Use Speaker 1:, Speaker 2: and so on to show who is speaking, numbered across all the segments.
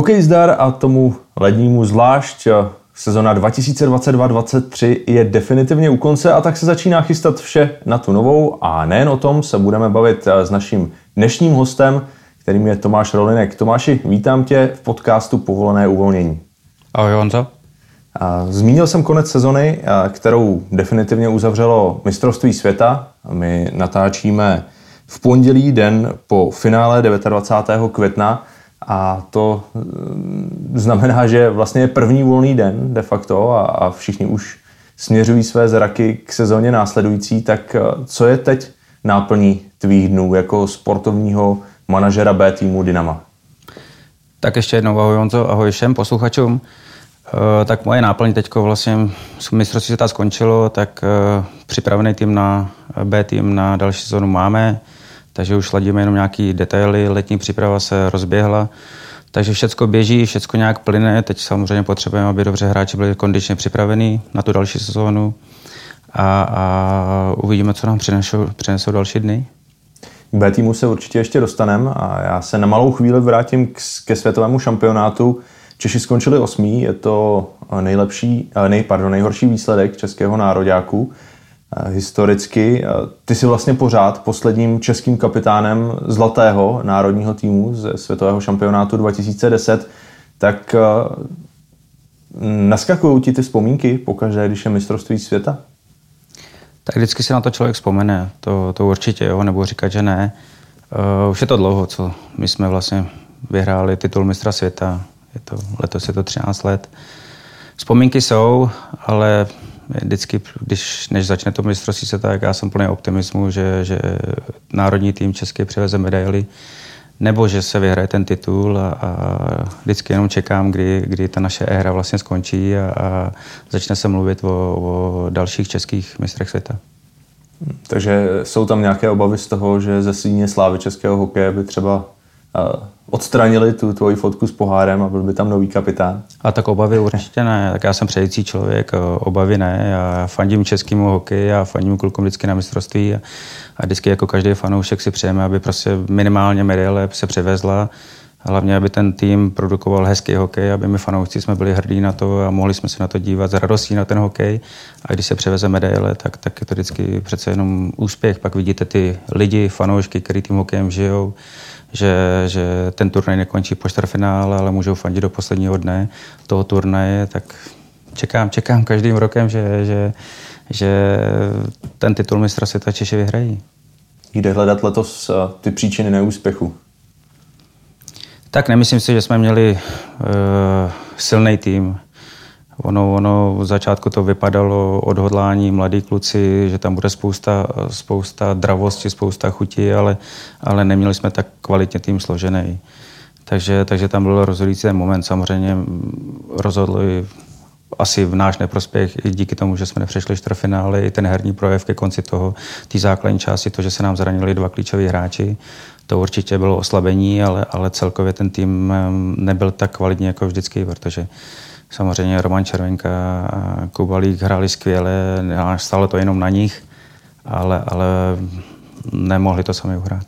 Speaker 1: Hokej zdar a tomu lednímu zvlášť sezona 2022-2023 je definitivně u konce a tak se začíná chystat vše na tu novou a nejen o tom se budeme bavit s naším dnešním hostem, kterým je Tomáš Rolinek. Tomáši, vítám tě v podcastu Povolené uvolnění.
Speaker 2: Ahoj Honzo.
Speaker 1: Zmínil jsem konec sezony, kterou definitivně uzavřelo mistrovství světa. My natáčíme v pondělí den po finále 29. května a to mm, znamená, že vlastně je první volný den de facto a, a všichni už směřují své zraky k sezóně následující. Tak eh, co je teď náplní tvých dnů jako sportovního manažera B týmu Dynama?
Speaker 2: Tak ještě jednou ahoj Honzo, ahoj všem posluchačům. Uh, tak moje náplň teď vlastně mistrovství světa skončilo, tak uh, připravený tým na B tým na další sezónu máme takže už ladíme jenom nějaký detaily, letní příprava se rozběhla, takže všechno běží, všechno nějak plyne. Teď samozřejmě potřebujeme, aby dobře hráči byli kondičně připravení na tu další sezónu a, a uvidíme, co nám přinesou, přinesou další dny.
Speaker 1: K B týmu se určitě ještě dostaneme a já se na malou chvíli vrátím k, ke světovému šampionátu. Češi skončili osmý, je to nejlepší, nej, pardon, nejhorší výsledek českého nároďáku. Eh, historicky. Eh, ty jsi vlastně pořád posledním českým kapitánem zlatého národního týmu ze světového šampionátu 2010, tak eh, naskakují ti ty vzpomínky pokaždé, když je mistrovství světa?
Speaker 2: Tak vždycky si na to člověk vzpomene, to, to určitě, jo, nebo říkat, že ne. Uh, už je to dlouho, co my jsme vlastně vyhráli titul mistra světa, je to, letos je to 13 let. Vzpomínky jsou, ale vždycky, když než začne to mistrovství světa, tak já jsem plný optimismu, že, že národní tým český přiveze medaily, nebo že se vyhraje ten titul a, a vždycky jenom čekám, kdy, kdy ta naše éra vlastně skončí a, a začne se mluvit o, o dalších českých mistrech světa.
Speaker 1: Takže jsou tam nějaké obavy z toho, že ze síně slávy českého hokeje by třeba odstranili tu tvoji fotku s pohárem a byl by tam nový kapitán?
Speaker 2: A tak obavy určitě ne. Tak já jsem přející člověk, obavy ne. Já fandím českému hokeji, já fandím klukům vždycky na mistrovství a, a vždycky jako každý fanoušek si přejeme, aby prostě minimálně medaile se převezla. Hlavně, aby ten tým produkoval hezký hokej, aby my fanoušci jsme byli hrdí na to a mohli jsme se na to dívat s radostí na ten hokej. A když se převeze medaile, tak, tak je to vždycky přece jenom úspěch. Pak vidíte ty lidi, fanoušky, kteří tím hokejem žijou, že, že ten turnaj nekončí po čtvrtfinále, ale můžou fandit do posledního dne toho turnaje, tak čekám, čekám každým rokem, že, že, že ten titul mistra světa Češi vyhrají.
Speaker 1: Jde hledat letos eh, ty příčiny neúspěchu?
Speaker 2: Tak nemyslím si, že jsme měli uh, silný tým. Ono, ono v začátku to vypadalo odhodlání mladí kluci, že tam bude spousta, spousta dravosti, spousta chutí, ale, ale neměli jsme tak kvalitně tým složený. Takže, takže tam byl rozhodující ten moment. Samozřejmě rozhodli asi v náš neprospěch i díky tomu, že jsme nepřešli čtvrtfinále, i ten herní projev ke konci toho, té základní části, to, že se nám zranili dva klíčoví hráči, to určitě bylo oslabení, ale, ale celkově ten tým nebyl tak kvalitní jako vždycky, protože Samozřejmě Roman Červenka a Kubalík hráli skvěle, stalo to jenom na nich, ale, ale nemohli to sami uhrát.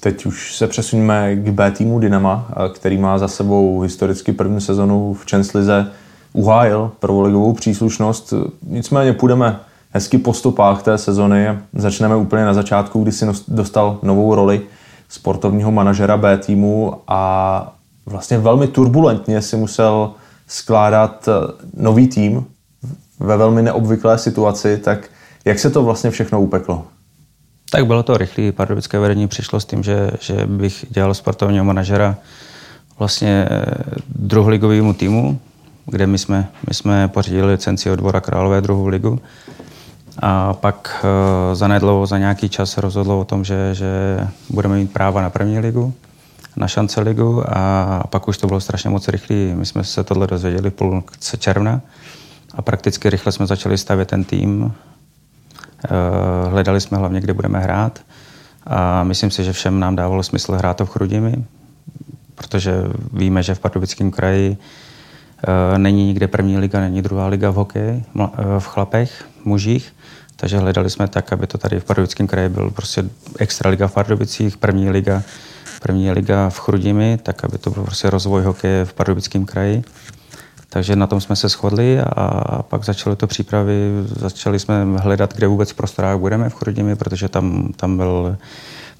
Speaker 1: Teď už se přesuneme k B týmu Dynama, který má za sebou historicky první sezonu v Čenslize uhájil prvoligovou příslušnost. Nicméně půjdeme hezky po stopách té sezony. Začneme úplně na začátku, kdy si dostal novou roli sportovního manažera B týmu a vlastně velmi turbulentně si musel skládat eh, nový tým ve velmi neobvyklé situaci, tak jak se to vlastně všechno upeklo?
Speaker 2: Tak bylo to rychlé. Pardubické vedení přišlo s tím, že, že bych dělal sportovního manažera vlastně eh, druholigovému týmu, kde my jsme, my jsme pořídili licenci od Dvora Králové druhou ligu. A pak uh, zanedlouho, za nějaký čas rozhodlo o tom, že, že budeme mít práva na první ligu na šance ligu a pak už to bylo strašně moc rychlé. My jsme se tohle dozvěděli v půlce června a prakticky rychle jsme začali stavět ten tým. Eh, hledali jsme hlavně, kde budeme hrát a myslím si, že všem nám dávalo smysl hrát to v Chrudimi, protože víme, že v Pardubickém kraji eh, není nikde první liga, není druhá liga v hokeji, eh, v chlapech, mužích, takže hledali jsme tak, aby to tady v Pardubickém kraji byl prostě extra liga v Pardubicích, první liga první liga v Chrudimi, tak aby to byl prostě rozvoj hokeje v Pardubickém kraji. Takže na tom jsme se shodli a pak začaly to přípravy, začali jsme hledat, kde vůbec v prostorách budeme v Chrudimi, protože tam, tam byl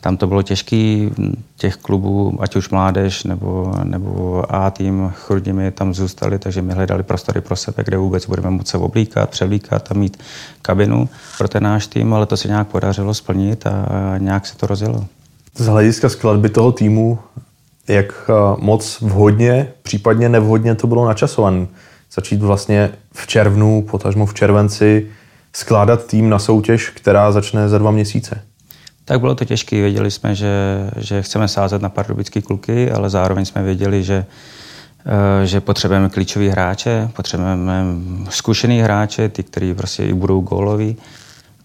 Speaker 2: tam to bylo těžké, těch klubů, ať už mládež nebo, nebo A tým Chrudimi tam zůstali, takže my hledali prostory pro sebe, kde vůbec budeme moci se oblíkat, převlíkat a mít kabinu pro ten náš tým, ale to se nějak podařilo splnit a nějak se to rozjelo.
Speaker 1: Z hlediska skladby toho týmu, jak moc vhodně, případně nevhodně to bylo načasované? Začít vlastně v červnu, potažmo v červenci, skládat tým na soutěž, která začne za dva měsíce?
Speaker 2: Tak bylo to těžké. Věděli jsme, že, že chceme sázet na pardubické kluky, ale zároveň jsme věděli, že, eh, že potřebujeme klíčový hráče, potřebujeme zkušený hráče, ty, kteří prostě i budou góloví.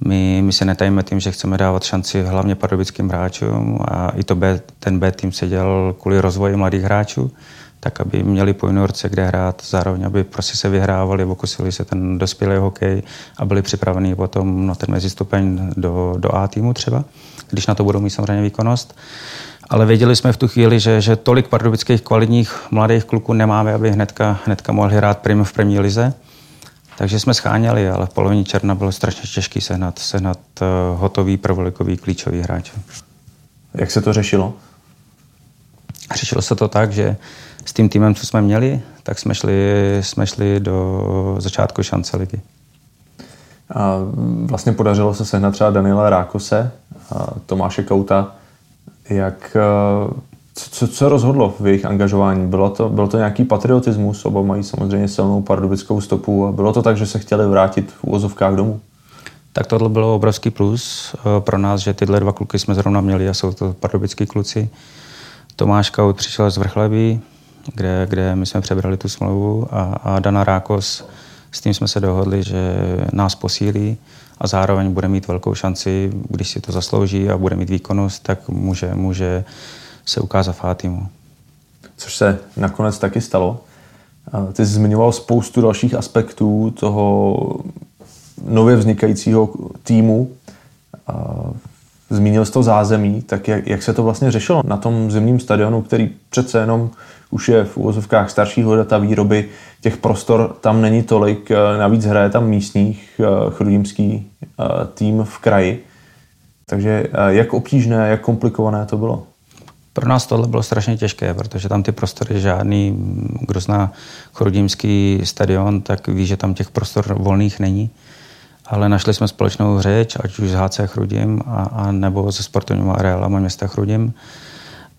Speaker 2: My, my se netajíme tím, že chceme dávat šanci hlavně pardubickým hráčům a i to B, ten B tým se dělal kvůli rozvoji mladých hráčů tak aby měli po juniorce kde hrát, zároveň aby prostě se vyhrávali, pokusili se ten dospělý hokej a byli připraveni potom na ten mezistupeň do, do A týmu třeba, když na to budou mít samozřejmě výkonnost. Ale věděli jsme v tu chvíli, že, že tolik pardubických kvalitních mladých kluků nemáme, aby hnedka, hnedka mohli hrát prim v první lize. Takže jsme scháněli, ale v polovině června bylo strašně těžké sehnat, sehnat eh, hotový prvolikový klíčový hráč.
Speaker 1: Jak se to řešilo?
Speaker 2: Řešilo se to tak, že s tím týmem, co jsme měli, tak jsme šli, jsme šli do začátku šance ligy.
Speaker 1: A vlastně podařilo se sehnat třeba Daniela Rákose, a Tomáše Kouta. Jak, co, co rozhodlo v jejich angažování? Bylo to, bylo to nějaký patriotismus? Oba mají samozřejmě silnou pardubickou stopu. A bylo to tak, že se chtěli vrátit v úvozovkách domů?
Speaker 2: Tak tohle bylo obrovský plus e, pro nás, že tyhle dva kluky jsme zrovna měli a jsou to pardubický kluci. Tomáš Kaut přišel z Vrchlebí, kde, kde my jsme přebrali tu smlouvu a, a Dana Rákos, s tím jsme se dohodli, že nás posílí a zároveň bude mít velkou šanci, když si to zaslouží a bude mít výkonnost, tak může, může se ukázat Fátimu.
Speaker 1: Což se nakonec taky stalo. Ty jsi zmiňoval spoustu dalších aspektů toho nově vznikajícího týmu. Zmínil jsi to zázemí, tak jak, jak se to vlastně řešilo na tom zimním stadionu, který přece jenom už je v úvozovkách staršího data výroby, těch prostor tam není tolik, eh, navíc hraje tam místních eh, chrudímský eh, tým v kraji. Takže jak obtížné, jak komplikované to bylo?
Speaker 2: Pro nás tohle bylo strašně těžké, protože tam ty prostory žádný, kdo zná chrudímský stadion, tak ví, že tam těch prostor volných není. Ale našli jsme společnou řeč, ať už z HC Chrudim a, a nebo se sportovními areálama města Chrudim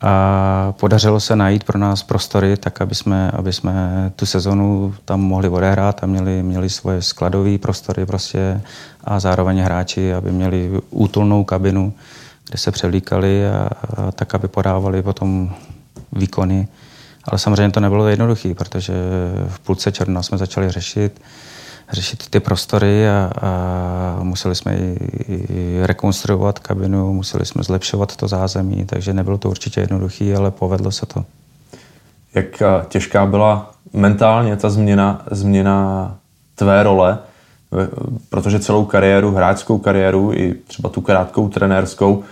Speaker 2: a podařilo se najít pro nás prostory, tak aby jsme, aby jsme tu sezonu tam mohli odehrát a měli, měli svoje skladové prostory prostě a zároveň hráči, aby měli útulnou kabinu, kde se převlíkali a, a tak, aby podávali potom výkony. Ale samozřejmě to nebylo jednoduché, protože v půlce června jsme začali řešit, řešit ty prostory a, a museli jsme i, i rekonstruovat kabinu, museli jsme zlepšovat to zázemí, takže nebylo to určitě jednoduché, ale povedlo se to.
Speaker 1: Jak těžká byla mentálně ta změna, změna tvé role, protože celou kariéru, hráčskou kariéru i třeba tu krátkou trenérskou,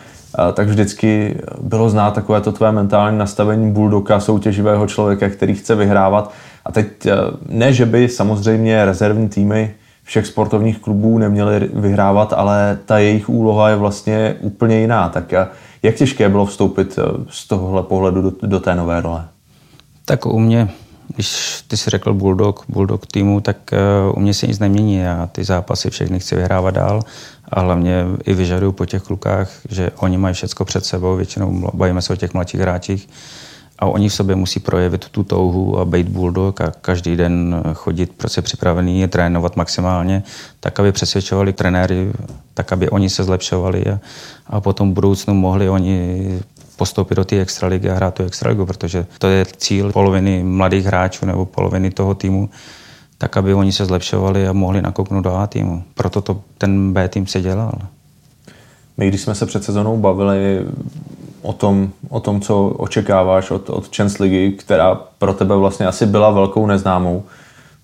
Speaker 1: tak vždycky bylo znát takové to tvé mentální nastavení buldoka, soutěživého člověka, který chce vyhrávat. A teď eh, ne, že by samozřejmě rezervní týmy všech sportovních klubů neměly vyhrávat, ale ta jejich úloha je vlastně úplně jiná. Tak eh, jak těžké bylo vstoupit eh, z tohohle pohledu do, do té nové role?
Speaker 2: Tak u mě, když ty si řekl Bulldog, Bulldog týmu, tak u mě se nic nemění. Já ty zápasy všechny chci vyhrávat dál a hlavně i vyžaduju po těch klukách, že oni mají všechno před sebou, většinou bavíme se o těch mladších hráčích, a oni v sobě musí projevit tu touhu a být bulldog a každý den chodit prostě připravený, trénovat maximálně, tak aby přesvědčovali trenéry, tak aby oni se zlepšovali a, a potom v budoucnu mohli oni postoupit do té extraligy a hrát tu extraligu, protože to je cíl poloviny mladých hráčů nebo poloviny toho týmu, tak aby oni se zlepšovali a mohli nakouknout do A týmu. Proto to ten B tým se dělal.
Speaker 1: My, když jsme se před sezónou bavili o tom, o tom co očekáváš od, od Champions Ligy, která pro tebe vlastně asi byla velkou neznámou,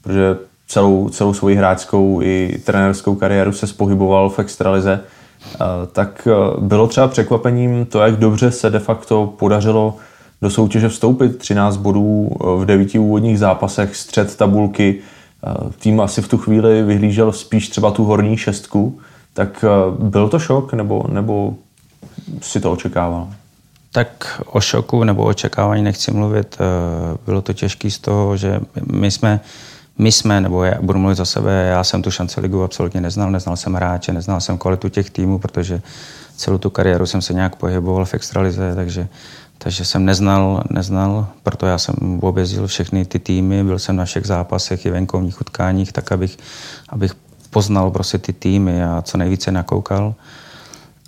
Speaker 1: protože celou, celou svoji hráčskou i trenerskou kariéru se spohyboval v extralize, tak bylo třeba překvapením to, jak dobře se de facto podařilo do soutěže vstoupit. 13 bodů v devíti úvodních zápasech, střed tabulky. Tým asi v tu chvíli vyhlížel spíš třeba tu horní šestku. Tak byl to šok, nebo, nebo si to očekával?
Speaker 2: Tak o šoku nebo očekávání nechci mluvit. Bylo to těžké z toho, že my jsme my jsme, nebo já budu mluvit za sebe, já jsem tu šanci ligu absolutně neznal, neznal jsem hráče, neznal jsem kvalitu těch týmů, protože celou tu kariéru jsem se nějak pohyboval v extralize, takže, takže jsem neznal, neznal, proto já jsem objezdil všechny ty týmy, byl jsem na všech zápasech i venkovních utkáních, tak abych, abych poznal prostě ty týmy a co nejvíce nakoukal.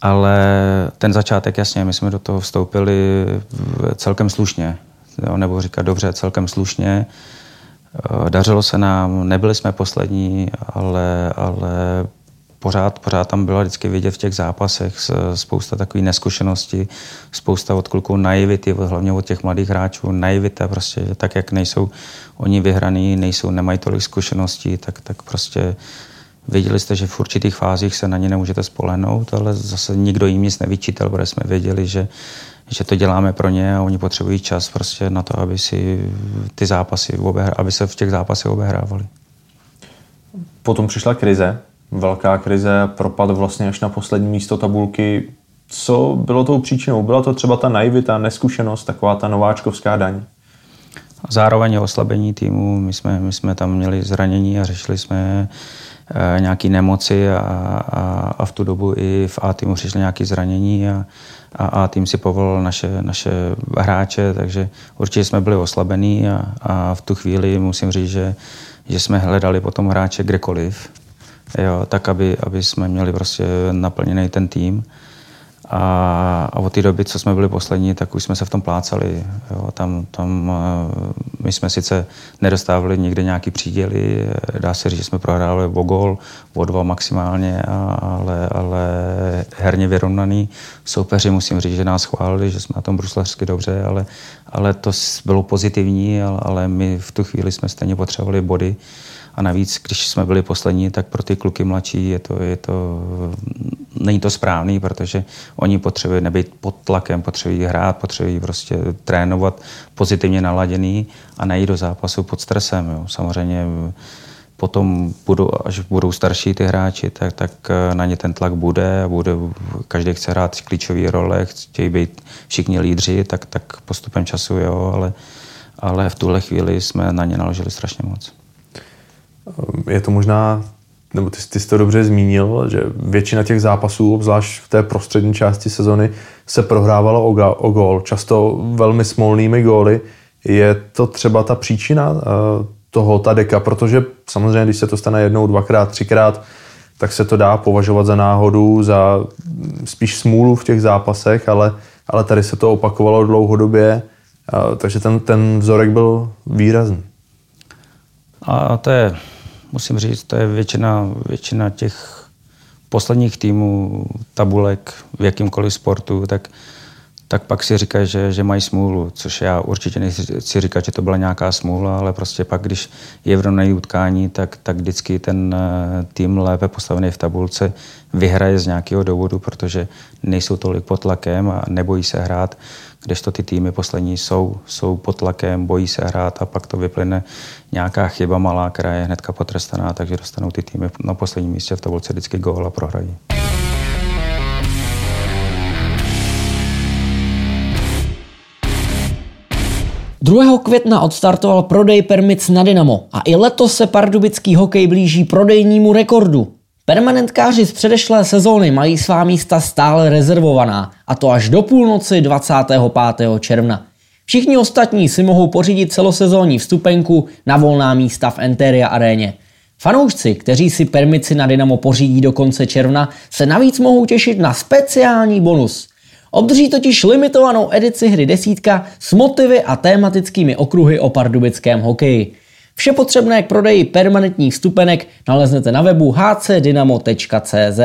Speaker 2: Ale ten začátek, jasně, my jsme do toho vstoupili celkem slušně, nebo říkat dobře, celkem slušně. Eh, dařilo se nám, nebyli jsme poslední, ale, ale pořád, pořád tam bylo vždycky vidět v těch zápasech spousta takové neskušenosti, spousta od kluků naivity, hlavně od těch mladých hráčů, naivita prostě, tak, jak nejsou oni vyhraní, nejsou, nemají tolik zkušeností, tak, tak prostě Věděli jste, že v určitých fázích se na ně nemůžete spolehnout, ale zase nikdo jim nic nevyčítal, protože jsme věděli, že, že to děláme pro ně a oni potřebují čas prostě na to, aby si ty zápasy obehra, aby se v těch zápasech obehrávali.
Speaker 1: Potom přišla krize, velká krize, propad vlastně až na poslední místo tabulky. Co bylo tou příčinou? Byla to třeba ta naivita, neskušenost, taková ta nováčkovská daň?
Speaker 2: Zároveň oslabení týmu. My jsme, my jsme tam měli zranění a řešili jsme nějaké nemoci a, a, a v tu dobu i v A týmu přišly nějaké zranění a, a, a tým si povolil naše, naše hráče, takže určitě jsme byli oslabení a, a v tu chvíli musím říct, že, že jsme hledali potom hráče kdekoliv, jo, tak aby, aby jsme měli prostě naplněný ten tým. A, a od té doby, co jsme byli poslední, tak už jsme se v tom plácali. Jo. Tam, tam eh, my jsme sice nedostávali nikde nějaký příděly, dá se říct, že jsme prohráli o gol, o dva maximálně, ale, ale herně vyrovnaný. Soupeři musím říct, že nás chválili, že jsme na tom bruslařsky dobře, ale, ale to bylo pozitivní, ale, ale my v tu chvíli jsme stejně potřebovali body. A navíc, když jsme byli poslední, tak pro ty kluky mladší je to, je to, není to správný, protože oni potřebují nebýt pod tlakem, potřebují hrát, potřebují prostě trénovat pozitivně naladěný a nejít do zápasu pod stresem. Jo. Samozřejmě potom, budou, až budou starší ty hráči, tak, tak na ně ten tlak bude a bude, každý chce hrát klíčové role, chtějí být všichni lídři, tak, tak postupem času, jo, ale, ale v tuhle chvíli jsme na ně naložili strašně moc.
Speaker 1: Je to možná, nebo ty, ty jsi to dobře zmínil, že většina těch zápasů, obzvlášť v té prostřední části sezony, se prohrávalo o, o gól, často velmi smolnými góly. Je to třeba ta příčina uh, toho ta deka, protože samozřejmě, když se to stane jednou, dvakrát, třikrát, tak se to dá považovat za náhodu, za spíš smůlu v těch zápasech, ale, ale tady se to opakovalo dlouhodobě, uh, takže ten, ten vzorek byl výrazný.
Speaker 2: A to je musím říct, to je většina, většina těch posledních týmů, tabulek v jakýmkoliv sportu, tak, tak pak si říkají, že, že mají smůlu, což já určitě nechci říkat, že to byla nějaká smůla, ale prostě pak, když je v utkání, tak, tak vždycky ten eh, tým lépe postavený v tabulce vyhraje z nějakého důvodu, protože nejsou tolik pod tlakem a nebojí se hrát kdežto ty týmy poslední jsou, jsou pod tlakem, bojí se hrát a pak to vyplyne nějaká chyba malá, která je hnedka potrestaná, takže dostanou ty týmy na posledním místě v tabulce vždycky gól a prohrají.
Speaker 3: Druhého května odstartoval prodej permic na Dynamo a i letos se pardubický hokej blíží prodejnímu rekordu. Permanentkáři z předešlé sezóny mají svá místa stále rezervovaná, a to až do půlnoci 25. června. Všichni ostatní si mohou pořídit celosezónní vstupenku na volná místa v Enteria aréně. Fanoušci, kteří si permici na Dynamo pořídí do konce června, se navíc mohou těšit na speciální bonus. Obdrží totiž limitovanou edici hry desítka s motivy a tématickými okruhy o pardubickém hokeji. Vše potřebné k prodeji permanentních vstupenek naleznete na webu hcdynamo.cz.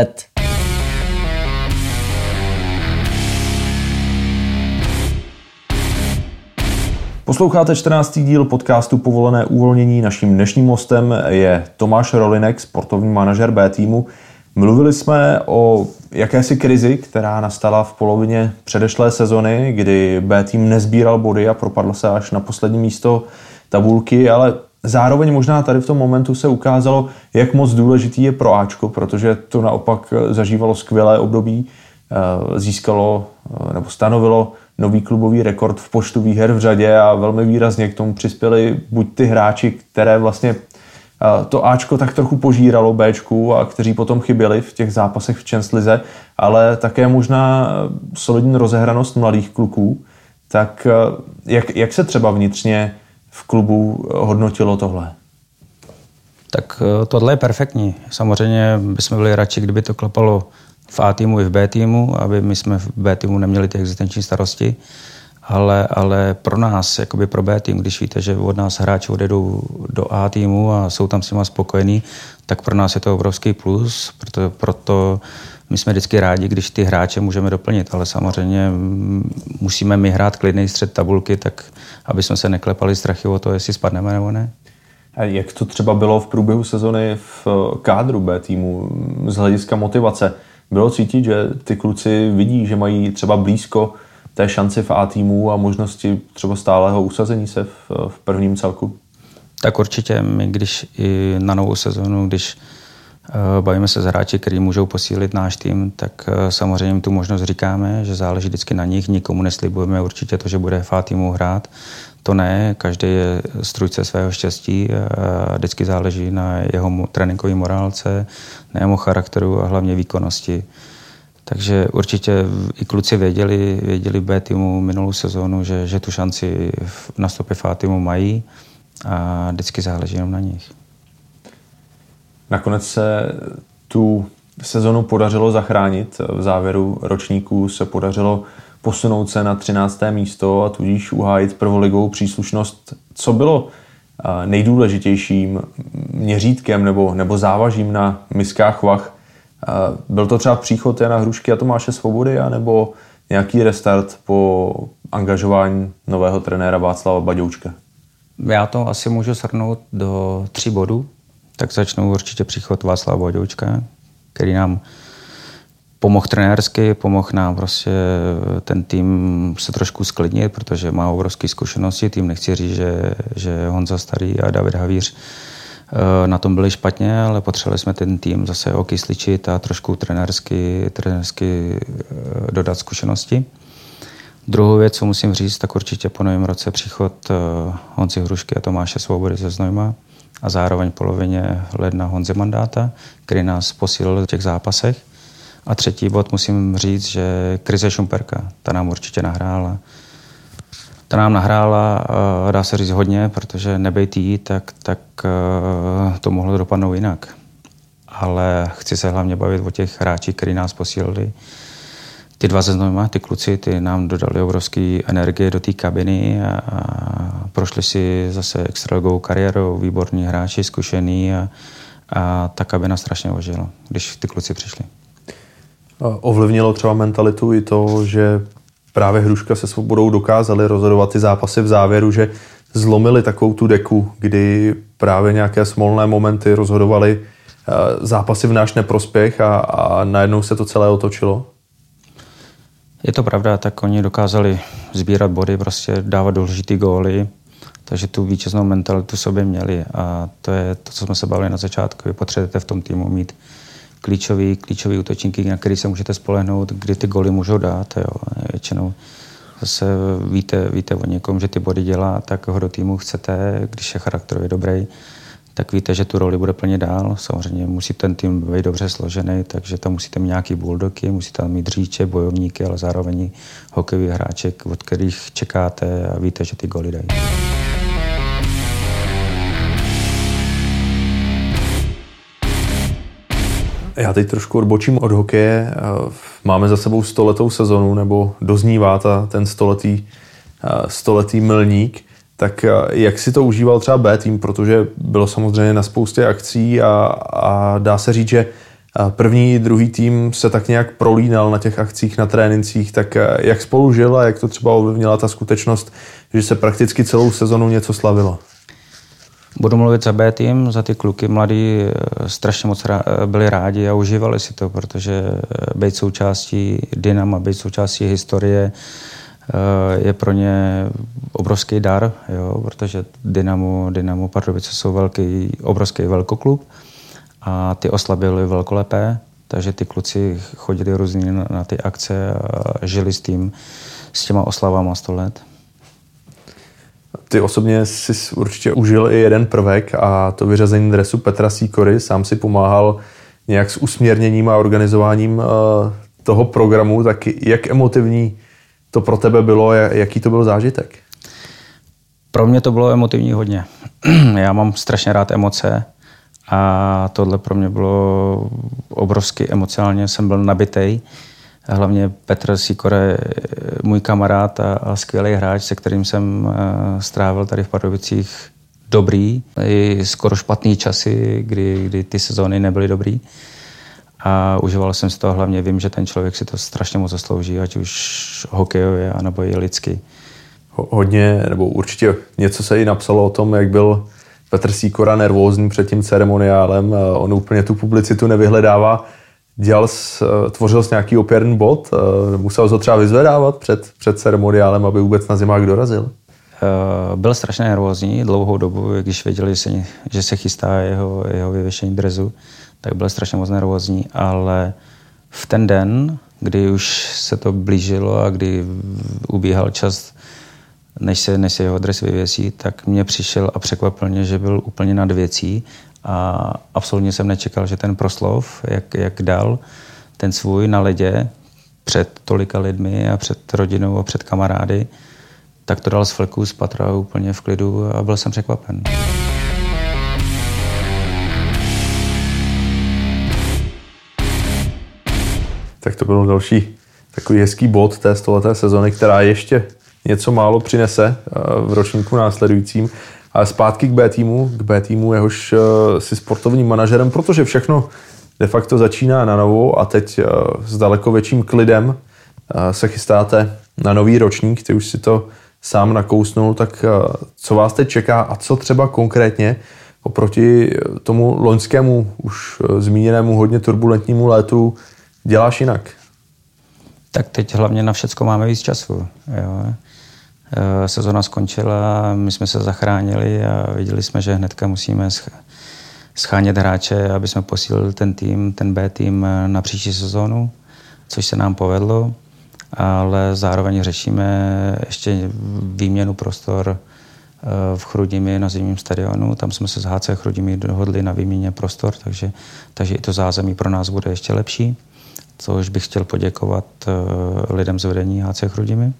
Speaker 1: Posloucháte 14. díl podcastu Povolené uvolnění. Naším dnešním hostem je Tomáš Rolinek, sportovní manažer B týmu. Mluvili jsme o jakési krizi, která nastala v polovině předešlé sezony, kdy B tým nezbíral body a propadl se až na poslední místo tabulky, ale zároveň možná tady v tom momentu se ukázalo, jak moc důležitý je pro Ačko, protože to naopak zažívalo skvělé období, eh, získalo nebo stanovilo nový klubový rekord v počtu výher v řadě a velmi výrazně k tomu přispěli buď ty hráči, které vlastně to Ačko tak trochu požíralo Bčku a kteří potom chyběli v těch zápasech v Čenslize, ale také možná solidní rozehranost mladých kluků. Tak jak, jak se třeba vnitřně v klubu hodnotilo tohle?
Speaker 2: Tak e, tohle je perfektní. Samozřejmě bychom byli radši, kdyby to klapalo v A týmu i v B týmu, aby my jsme v B týmu neměli ty existenční starosti ale, ale pro nás, jakoby pro B tým, když víte, že od nás hráči odjedou do A týmu a jsou tam s nimi spokojení, tak pro nás je to obrovský plus, proto, proto my jsme vždycky rádi, když ty hráče můžeme doplnit, ale samozřejmě musíme my hrát klidný střed tabulky, tak aby jsme se neklepali strachy o to, jestli spadneme nebo ne.
Speaker 1: A jak to třeba bylo v průběhu sezony v kádru B týmu z hlediska motivace? Bylo cítit, že ty kluci vidí, že mají třeba blízko té šanci v A týmu a možnosti třeba stálého usazení se v, v prvním celku?
Speaker 2: Tak určitě my, když i na novou sezonu, když bavíme se s hráči, kteří můžou posílit náš tým, tak uh, samozřejmě tu možnost říkáme, že záleží vždycky na nich, nikomu neslibujeme určitě to, že bude v A týmu hrát. To ne, každý je strujce svého štěstí a vždycky záleží na jeho tréninkové morálce, na jeho charakteru a hlavně výkonnosti. Takže určitě i kluci věděli, věděli B týmu minulou sezónu, že, že tu šanci v nastupě v A týmu mají a vždycky záleží jenom na nich.
Speaker 1: Nakonec se tu sezonu podařilo zachránit. V závěru ročníků se podařilo posunout se na 13. místo a tudíž uhájit prvoligovou příslušnost. Co bylo nejdůležitějším měřítkem nebo, nebo závažím na miskách vach byl to třeba příchod Jana Hrušky a Tomáše Svobody, anebo nějaký restart po angažování nového trenéra Václava Baďoučka?
Speaker 2: Já to asi můžu shrnout do tří bodů. Tak začnu určitě příchod Václava Baďoučka, který nám pomohl trenérsky, pomohl nám prostě ten tým se trošku sklidnit, protože má obrovské zkušenosti. Tým nechci říct, že, že Honza Starý a David Havíř Eh, na tom byli špatně, ale potřebovali jsme ten tým zase okysličit a trošku trenérsky, trenérsky eh, dodat zkušenosti. Druhou věc, co musím říct, tak určitě po novém roce příchod eh, Honzi Hrušky a Tomáše Svobody ze Znojma a zároveň polovině ledna Honzi Mandáta, který nás posílil v těch zápasech. A třetí bod musím říct, že Krize Šumperka, ta nám určitě nahrála ta nám nahrála, uh, dá se říct hodně, protože nebejt jí, tak, tak uh, to mohlo dopadnout jinak. Ale chci se hlavně bavit o těch hráčích, kteří nás posílili. Ty dva ze Znojma, ty kluci, ty nám dodali obrovské energie do té kabiny a, a prošli si zase extraligovou kariérou, výborní hráči, zkušený a, a ta kabina strašně ožila, když ty kluci přišli.
Speaker 1: Ovlivnilo třeba mentalitu i to, že právě Hruška se svobodou dokázali rozhodovat ty zápasy v závěru, že zlomili takovou tu deku, kdy právě nějaké smolné momenty rozhodovali eh, zápasy v náš neprospěch a, a najednou se to celé otočilo?
Speaker 2: Je to pravda, tak oni dokázali sbírat body, prostě dávat důležitý góly, takže tu vítěznou mentalitu sobě měli a to je to, co jsme se bavili na začátku. Vy potřebujete v tom týmu mít klíčový, klíčový útočníky, na který se můžete spolehnout, kdy ty goly můžou dát. Jo. Většinou zase víte, víte o někom, že ty body dělá, tak ho do týmu chcete, když je charakterově dobrý, tak víte, že tu roli bude plně dál. Samozřejmě musí ten tým být dobře složený, takže tam musíte mít nějaký buldoky, musíte tam mít říče, bojovníky, ale zároveň hokejový hráček, od kterých čekáte a víte, že ty goly dají.
Speaker 1: Já teď trošku odbočím od hokeje. Máme za sebou stoletou sezonu, nebo doznívá ta, ten stoletý, stoletý milník. Tak jak si to užíval třeba B tým, protože bylo samozřejmě na spoustě akcí a, a dá se říct, že první i druhý tým se tak nějak prolínal na těch akcích, na trénincích, tak jak spolu žil a jak to třeba ovlivnila ta skutečnost, že se prakticky celou sezonu něco slavilo?
Speaker 2: Budu mluvit za B tým, za ty kluky mladí eh, strašně moc byli rádi a užívali si to, protože být součástí Dynama, být součástí historie je pro ně obrovský dar, jo, protože Dynamo, Dynamo Pardubice jsou velký, obrovský velkoklub a ty oslavy byly velkolepé, takže ty kluci chodili různě na, na ty akce a žili s tím, s těma oslavama 100 let.
Speaker 1: Ty osobně si určitě užil i jeden prvek a to vyřazení dresu Petra Sýkory. Sám si pomáhal nějak s usměrněním a organizováním eh, toho programu, tak jak emotivní to pro tebe bylo, jaký to byl zážitek?
Speaker 2: Pro mě to bylo emotivní hodně. Já mám strašně rád emoce a tohle pro mě bylo obrovsky emocionálně, jsem byl nabitej. Hlavně Petr Sikore, můj kamarád a, a skvělý hráč, se kterým jsem uh, strávil tady v Pardubicích dobrý, i skoro špatný časy, kdy, kdy ty sezóny nebyly dobrý. A užíval jsem si to hlavně, vím, že ten člověk si to strašně moc zaslouží, ať už hokejově, anebo i lidsky.
Speaker 1: Hodně, nebo určitě něco se i napsalo o tom, jak byl Petr Sýkora nervózní před tím ceremoniálem. On úplně tu publicitu nevyhledává. Dělal, tvořil jsi nějaký opěrný bod? Musel to třeba vyzvedávat před, před ceremoniálem, aby vůbec na zimách dorazil?
Speaker 2: Eh, byl strašně nervózní dlouhou dobu, když věděli, že se chystá jeho, jeho vyvěšení drezu, tak byl strašně moc nervózní, ale v ten den, kdy už se to blížilo a kdy ubíhal čas než se, než se jeho dres vyvěsí, tak mě přišel a překvapil mě, že byl úplně nad věcí a absolutně jsem nečekal, že ten proslov, jak, jak dal ten svůj na ledě před tolika lidmi a před rodinou a před kamarády, tak to dal z fleku, z patra úplně v klidu a byl jsem překvapen.
Speaker 1: Tak to byl další takový hezký bod té stoleté sezony, která ještě něco málo přinese eh, v ročníku následujícím. Ale zpátky k B týmu, k B týmu, jehož eh, si sportovním manažerem, protože všechno de facto začíná na novo a teď eh, s daleko větším klidem se chystáte na nový ročník, ty už si to sám nakousnul, tak co vás teď čeká a co třeba konkrétně oproti tomu loňskému už zmíněnému hodně turbulentnímu létu děláš jinak?
Speaker 2: Tak teď hlavně na všecko máme víc času. Jo. Eh, sezona skončila, my jsme se zachránili a viděli jsme, že hnedka musíme schánět hráče, aby jsme posílili ten tým, ten B tým eh, na příští sezónu, což se nám povedlo, ale zároveň řešíme ještě výměnu prostor eh, v Chrudimi na zimním stadionu. Tam jsme se s HC Chrudimi dohodli na výměně prostor, takže, takže i to zázemí pro nás bude ještě lepší, což bych chtěl poděkovat lidem z vedení HC Chrudimi.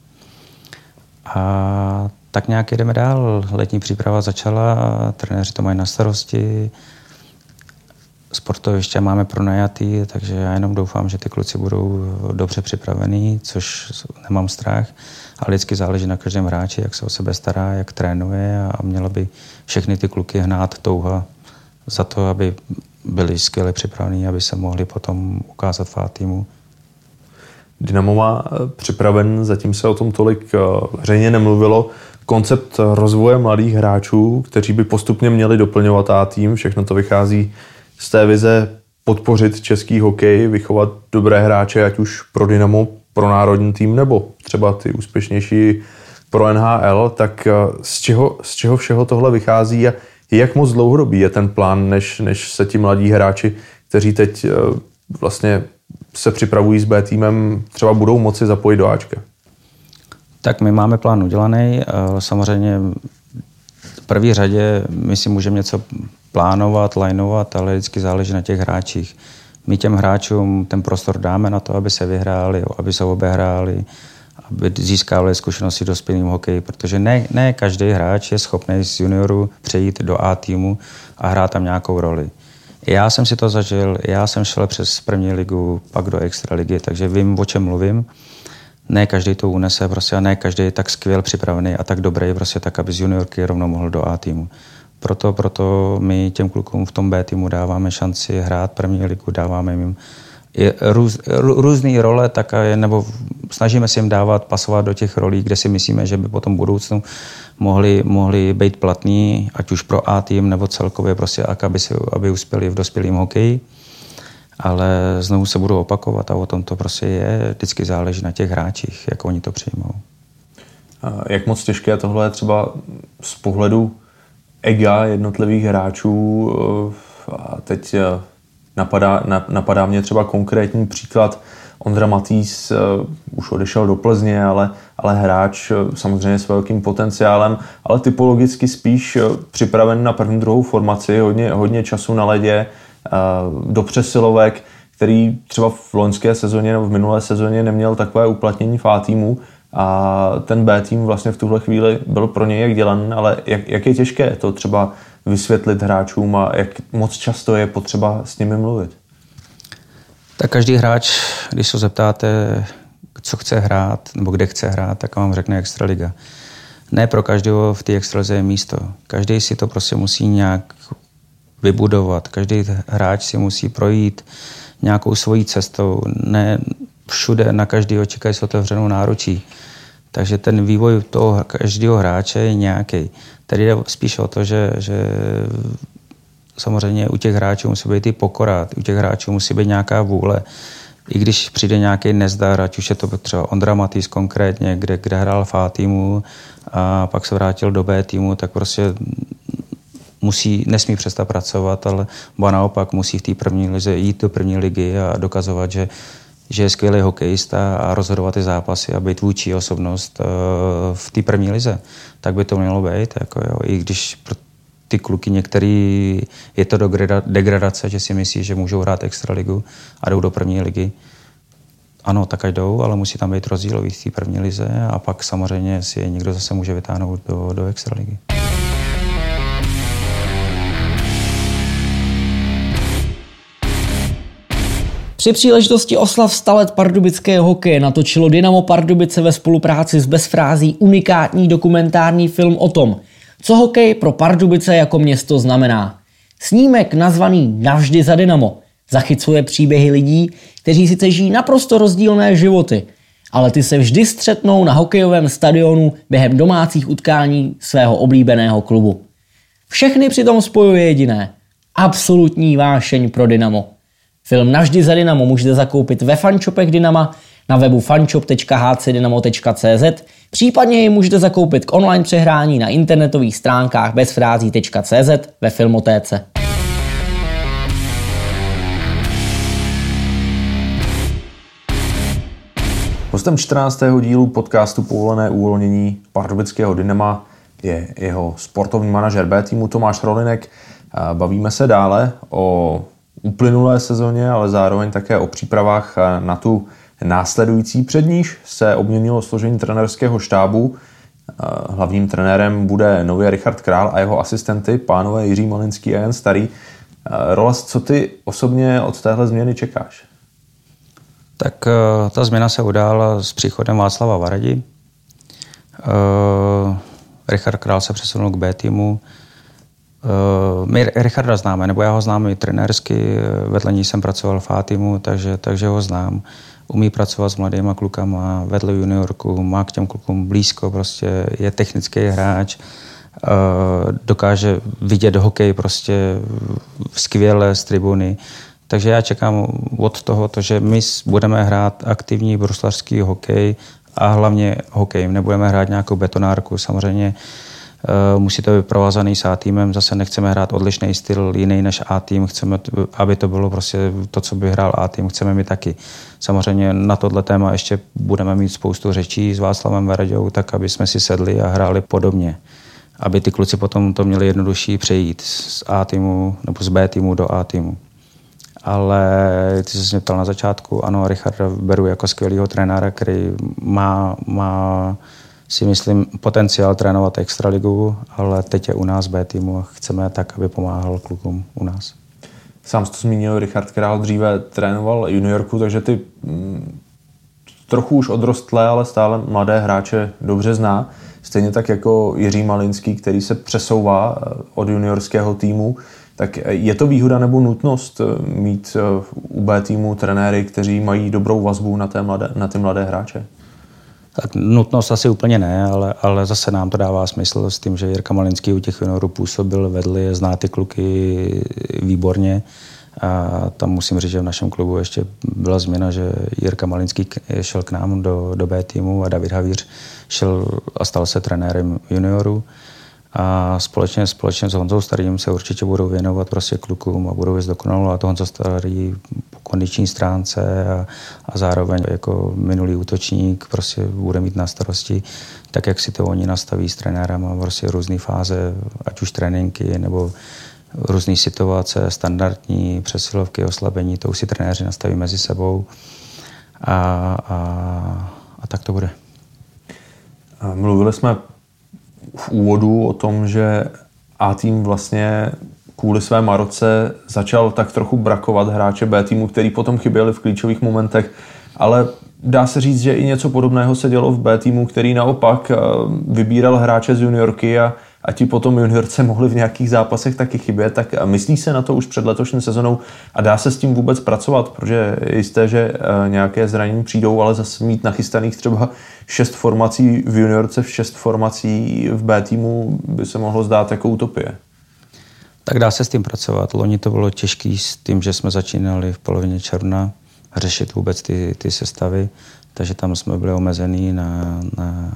Speaker 2: A tak nějak jdeme dál. Letní příprava začala, trenéři to mají na starosti, sportoviště máme pronajatý, takže já jenom doufám, že ty kluci budou dobře připravení, což nemám strach. Ale vždycky záleží na každém hráči, jak se o sebe stará, jak trénuje a měla by všechny ty kluky hnát touha za to, aby byli skvěle připravení, aby se mohli potom ukázat v týmu.
Speaker 1: Dynamo má eh, připraven, zatím se o tom tolik eh, veřejně nemluvilo, koncept rozvoje mladých hráčů, kteří by postupně měli doplňovat A tým. Všechno to vychází z té vize podpořit český hokej, vychovat dobré hráče, ať už pro Dynamo, pro národní tým, nebo třeba ty úspěšnější pro NHL, tak eh, z čeho, z čeho všeho tohle vychází a jak moc dlouhodobý je ten plán, než, než se ti mladí hráči, kteří teď vlastně se připravují s B týmem, třeba budou moci zapojit do Ačka?
Speaker 2: Tak my máme plán udělaný. Samozřejmě v první řadě my si můžeme něco plánovat, lineovat, ale vždycky záleží na těch hráčích. My těm hráčům ten prostor dáme na to, aby se vyhráli, aby se obehráli, aby získávali zkušenosti do spilným hokeji, protože ne, ne každý hráč je schopný z junioru přejít do A týmu a hrát tam nějakou roli. Já jsem si to zažil, já jsem šel přes první ligu, pak do extraligy, takže vím, o čem mluvím. Ne každý to unese prostě a ne každý je tak skvěl připravený a tak dobrý prostě tak, aby z juniorky rovnou mohl do A týmu. Proto, proto my těm klukům v tom B týmu dáváme šanci hrát první ligu, dáváme jim růz, různé role, tak je, nebo snažíme se jim dávat, pasovat do těch rolí, kde si myslíme, že by potom v budoucnu mohli, mohli být platní, ať už pro A tým nebo celkově prostě, aby, si, aby uspěli v dospělém hokeji. Ale znovu se budu opakovat a o tom to prostě je. Vždycky záleží na těch hráčích, jak oni to přijmou.
Speaker 1: Jak moc těžké tohle je třeba z pohledu ega jednotlivých hráčů? A teď napadá, napadá mě třeba konkrétní příklad. Ondra Matýs uh, už odešel do Plzně, ale, ale hráč uh, samozřejmě s velkým potenciálem, ale typologicky spíš uh, připraven na první, druhou formaci, hodně, hodně času na ledě, uh, do přesilovek, který třeba v loňské sezóně nebo v minulé sezóně neměl takové uplatnění v A týmu. A ten B tým vlastně v tuhle chvíli byl pro něj jak dělan, ale jak, jak je těžké to třeba vysvětlit hráčům a jak moc často je potřeba s nimi mluvit?
Speaker 2: Tak každý hráč, když se zeptáte, co chce hrát nebo kde chce hrát, tak vám řekne Extraliga. Ne pro každého v té extralize je místo. Každý si to prostě musí nějak vybudovat. Každý hráč si musí projít nějakou svojí cestou. Ne všude na každého čekají s otevřenou náručí. Takže ten vývoj toho každého hráče je nějaký. Tady jde spíš o to, že, že samozřejmě u těch hráčů musí být i pokora, u těch hráčů musí být nějaká vůle. I když přijde nějaký nezdar, ať už je to třeba Ondra Matýs konkrétně, kde, kde hrál v A týmu a pak se vrátil do B týmu, tak prostě musí, nesmí přestat pracovat, ale naopak musí v té první lize jít do první ligy a dokazovat, že, že je skvělý hokejista a rozhodovat ty zápasy a být vůči osobnost uh, v té první lize. Tak by to mělo být. Jako jo. I když ty kluky některý je to degradace, že si myslí, že můžou hrát extraligu a jdou do první ligy. Ano, tak ať jdou, ale musí tam být rozdílový v té první lize a pak samozřejmě si je někdo zase může vytáhnout do, do extraligy.
Speaker 3: Při příležitosti oslav stalet pardubického hokeje natočilo Dynamo Pardubice ve spolupráci s Bezfrází unikátní dokumentární film o tom, co hokej pro Pardubice jako město znamená. Snímek nazvaný Navždy za Dynamo zachycuje příběhy lidí, kteří sice žijí naprosto rozdílné životy, ale ty se vždy střetnou na hokejovém stadionu během domácích utkání svého oblíbeného klubu. Všechny přitom spojuje jediné – absolutní vášeň pro Dynamo. Film Navždy za Dynamo můžete zakoupit ve fanshopech Dynama, na webu fanshop.hcdynamo.cz, případně ji můžete zakoupit k online přehrání na internetových stránkách bezfrází.cz ve Filmotéce.
Speaker 1: Hostem 14. dílu podcastu Povolené uvolnění pardubického Dynama je jeho sportovní manažer B týmu Tomáš Rolinek. Bavíme se dále o uplynulé sezóně, ale zároveň také o přípravách na tu následující. Před níž se obměnilo složení trenerského štábu. Hlavním trenérem bude nově Richard Král a jeho asistenty, pánové Jiří Malinský a Jan Starý. Rolas, co ty osobně od téhle změny čekáš?
Speaker 2: Tak eh, ta změna se udála s příchodem Václava Varadi. Richard Král se přesunul k B týmu. Uh, my Richarda známe, nebo já ho znám i trenérsky, vedle ní jsem pracoval v týmu, takže, takže ho znám. Umí pracovat s mladýma klukama, vedle juniorku, má k těm klukům blízko, prostě je technický hráč, uh, dokáže vidět hokej prostě skvěle z tribuny. Takže já čekám od toho, to, že my budeme hrát aktivní bruslařský hokej a hlavně hokej. Nebudeme hrát nějakou betonárku. Samozřejmě uh, Eh, musí to být provázaný s A týmem, zase nechceme hrát odlišný styl, jiný než A tým, chceme, aby to bylo prostě to, co by hrál A tým, chceme mít taky. Samozřejmě na tohle téma ještě budeme mít spoustu řečí s Václavem Vereďou, tak aby jsme si sedli a hráli podobně. Aby ty kluci potom to měli jednodušší přejít z A týmu nebo z B týmu do A týmu. Ale ty jsi se mě ptal na začátku, ano, Richard beru jako skvělého trenéra, který má, má si myslím, potenciál trénovat extraligu, ale teď je u nás B týmu a chceme tak, aby pomáhal klukům u nás.
Speaker 1: Sám jsi to zmínil, Richard Král dříve trénoval juniorku, takže ty mm, trochu už odrostlé, ale stále mladé hráče dobře zná. Stejně tak jako Jiří Malinský, který se přesouvá eh, od juniorského týmu. Tak je to výhoda nebo nutnost mít u B týmu trenéry, kteří mají dobrou vazbu na, té mladé, na ty mladé hráče?
Speaker 2: Tak nutnost asi úplně ne, ale, ale zase nám to dává smysl s tím, že Jirka Malinský u těch juniorů působil, vedl je, zná ty kluky výborně. A tam musím říct, že v našem klubu ještě byla změna, že Jirka Malinský šel k nám do, do B týmu a David Havíř šel a stal se trenérem juniorů. A společně, společně s Honzou Starým se určitě budou věnovat prostě klukům a budou je zdokonalovat Honza Starý po kondiční stránce a, a zároveň jako minulý útočník prostě bude mít na starosti, tak jak si to oni nastaví s trenérem a prostě různé fáze, ať už tréninky nebo různé situace, standardní přesilovky, oslabení, to už si trenéři nastaví mezi sebou a, a, a tak to bude.
Speaker 1: Mluvili jsme v úvodu o tom, že A tým vlastně kvůli své Maroce začal tak trochu brakovat hráče B týmu, který potom chyběli v klíčových momentech, ale dá se říct, že i něco podobného se dělo v B týmu, který naopak eh, vybíral hráče z juniorky a a ti potom juniorce mohli v nějakých zápasech taky chybět, tak myslí se na to už před letošní sezonou a dá se s tím vůbec pracovat, protože je jisté, že eh, nějaké zranění přijdou, ale zase mít nachystaných třeba šest formací v juniorce, šest formací v B týmu by se mohlo zdát jako utopie.
Speaker 2: Tak dá se s tím pracovat. Loni to bylo těžké s tím, že jsme začínali v polovině června řešit vůbec ty, ty sestavy, takže tam jsme byli omezený na, na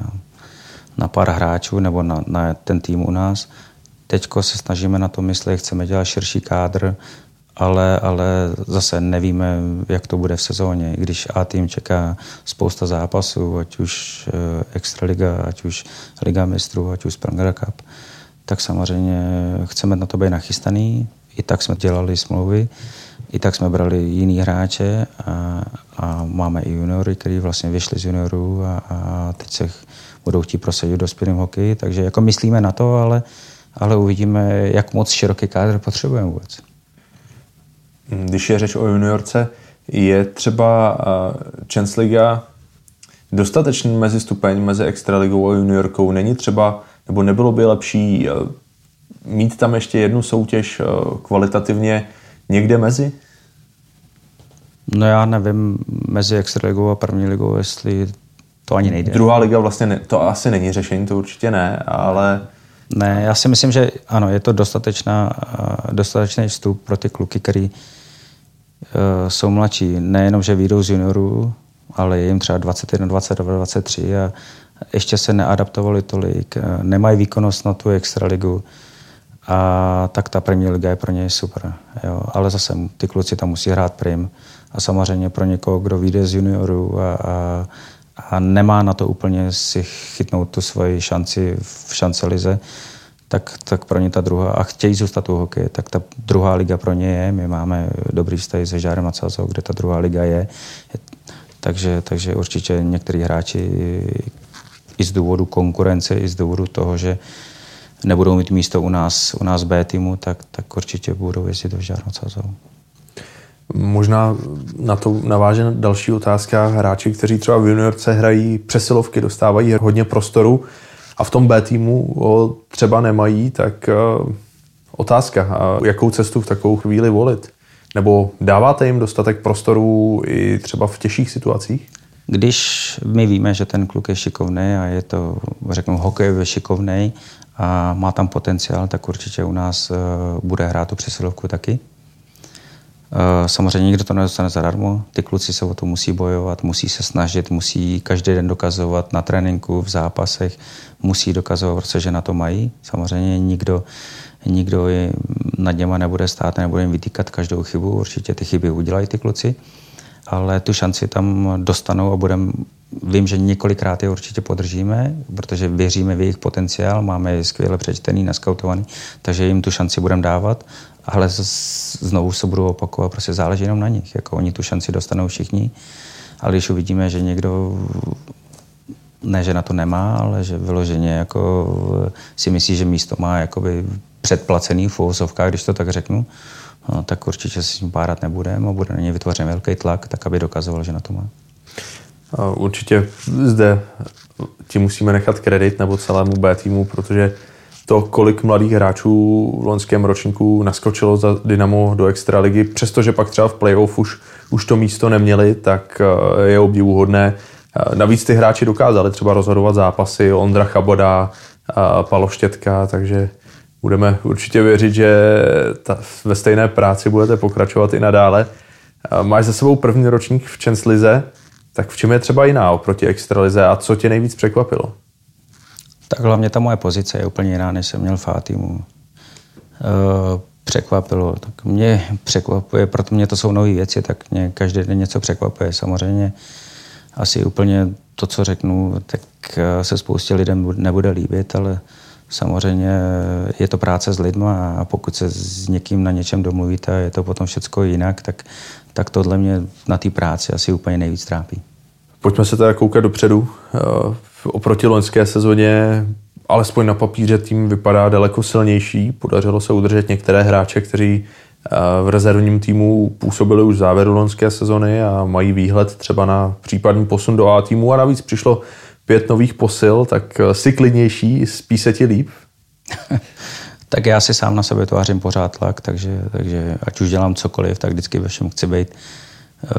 Speaker 2: na pár hráčů nebo na, na ten tým u nás. Teď se snažíme na to myslet, chceme dělat širší kádr, ale, ale zase nevíme, jak to bude v sezóně. Když A tým čeká spousta zápasů, ať už eh, Extraliga, ať už Liga mistrů, ať už Spranger Cup, tak samozřejmě chceme na to být nachystaný. I tak jsme dělali smlouvy, i tak jsme brali jiný hráče a, a máme i juniory, kteří vlastně vyšli z juniorů a, a teď se budou chtít prosadit dospělým hokeji, takže jako myslíme na to, ale, ale uvidíme, jak moc široký kádr potřebujeme vůbec.
Speaker 1: Když je řeč o juniorce, je třeba Champions Liga dostatečný mezi stupeň mezi extraligou a juniorkou? Není třeba, nebo nebylo by lepší mít tam ještě jednu soutěž kvalitativně někde mezi?
Speaker 2: No já nevím, mezi extraligou a první ligou, jestli to ani nejde.
Speaker 1: Druhá liga vlastně ne, to asi není řešení, to určitě ne, ale...
Speaker 2: Ne, já si myslím, že ano, je to dostatečná, dostatečný vstup pro ty kluky, který uh, jsou mladší. Nejenom, že výjdou z juniorů, ale je jim třeba 21, 22, 23 a ještě se neadaptovali tolik, uh, nemají výkonnost na tu extraligu a tak ta první liga je pro ně super. Jo. Ale zase ty kluci tam musí hrát prim a samozřejmě pro někoho, kdo vyjde z juniorů a, a a nemá na to úplně si chytnout tu svoji šanci v šance lize, tak, tak pro ně ta druhá, a chtějí zůstat u hokeje, tak ta druhá liga pro ně je. My máme dobrý vztah se Žárem a Cazou, kde ta druhá liga je. Takže, takže určitě některý hráči i z důvodu konkurence, i z důvodu toho, že nebudou mít místo u nás, u nás B týmu, tak, tak určitě budou jezdit do Žárem a Cazou.
Speaker 1: Možná na to naváže další otázka. Hráči, kteří třeba v juniorce hrají přesilovky, dostávají hodně prostoru a v tom B týmu ho třeba nemají, tak eh, otázka, jakou cestu v takovou chvíli volit? Nebo dáváte jim dostatek prostoru i třeba v těžších situacích?
Speaker 2: Když my víme, že ten kluk je šikovný a je to, řeknu, hokejově šikovný a má tam potenciál, tak určitě u nás eh, bude hrát tu přesilovku taky. Eh, samozřejmě nikdo to nedostane zadarmo. Ty kluci se o to musí bojovat, musí se snažit, musí každý den dokazovat na tréninku, v zápasech, musí dokazovat, že na to mají. Samozřejmě nikdo, nikdo nad něma nebude stát, nebude jim vytýkat každou chybu. Určitě ty chyby udělají ty kluci, ale tu šanci tam dostanou a budeme Vím, že několikrát je určitě podržíme, protože věříme v jejich potenciál, máme je skvěle přečtený, naskautovaný, takže jim tu šanci budeme dávat ale znovu se budou opakovat, prostě záleží jenom na nich. Jako oni tu šanci dostanou všichni, ale když uvidíme, že někdo ne, že na to nemá, ale že vyloženě jako si myslí, že místo má jakoby předplacený v když to tak řeknu, no, tak určitě si s ním párat nebudeme a bude na něj vytvořen velký tlak, tak aby dokazoval, že na to má.
Speaker 1: Určitě zde ti musíme nechat kredit nebo celému B týmu, protože to, kolik mladých hráčů v loňském ročníku naskočilo za Dynamo do extraligy, přestože pak třeba v playoff už, už to místo neměli, tak eh, je obdivuhodné. Eh, navíc ty hráči dokázali třeba rozhodovat zápasy, Ondra Chaboda, Paloštětka, takže budeme určitě věřit, že ta, ve stejné práci budete pokračovat i nadále. Máš za sebou první ročník v Čenslize, tak v čem je třeba jiná oproti extralize a co tě nejvíc překvapilo?
Speaker 2: Tak hlavně ta moje pozice je úplně jiná, než jsem měl v týmu. E, překvapilo. Tak mě překvapuje, proto mě to jsou nové věci, tak mě každý den něco překvapuje. Samozřejmě asi úplně to, co řeknu, tak e, se spoustě lidem nebude líbit, ale samozřejmě je to práce s lidmi a pokud se s někým na něčem domluvíte a je to potom všechno jinak, tak, tak tohle mě na té práci asi úplně nejvíc trápí.
Speaker 1: Pojďme se teda koukat dopředu. E, oproti loňské sezóně alespoň na papíře tým vypadá daleko silnější. Podařilo se udržet některé hráče, kteří eh, v rezervním týmu působili už v závěru loňské sezony a mají výhled třeba na případný posun do A týmu a navíc přišlo pět nových posil, tak eh, si klidnější, spí se ti líp?
Speaker 2: tak já si sám na sebe tvářím pořád tlak, takže, takže ať už dělám cokoliv, tak vždycky ve všem chci být uh,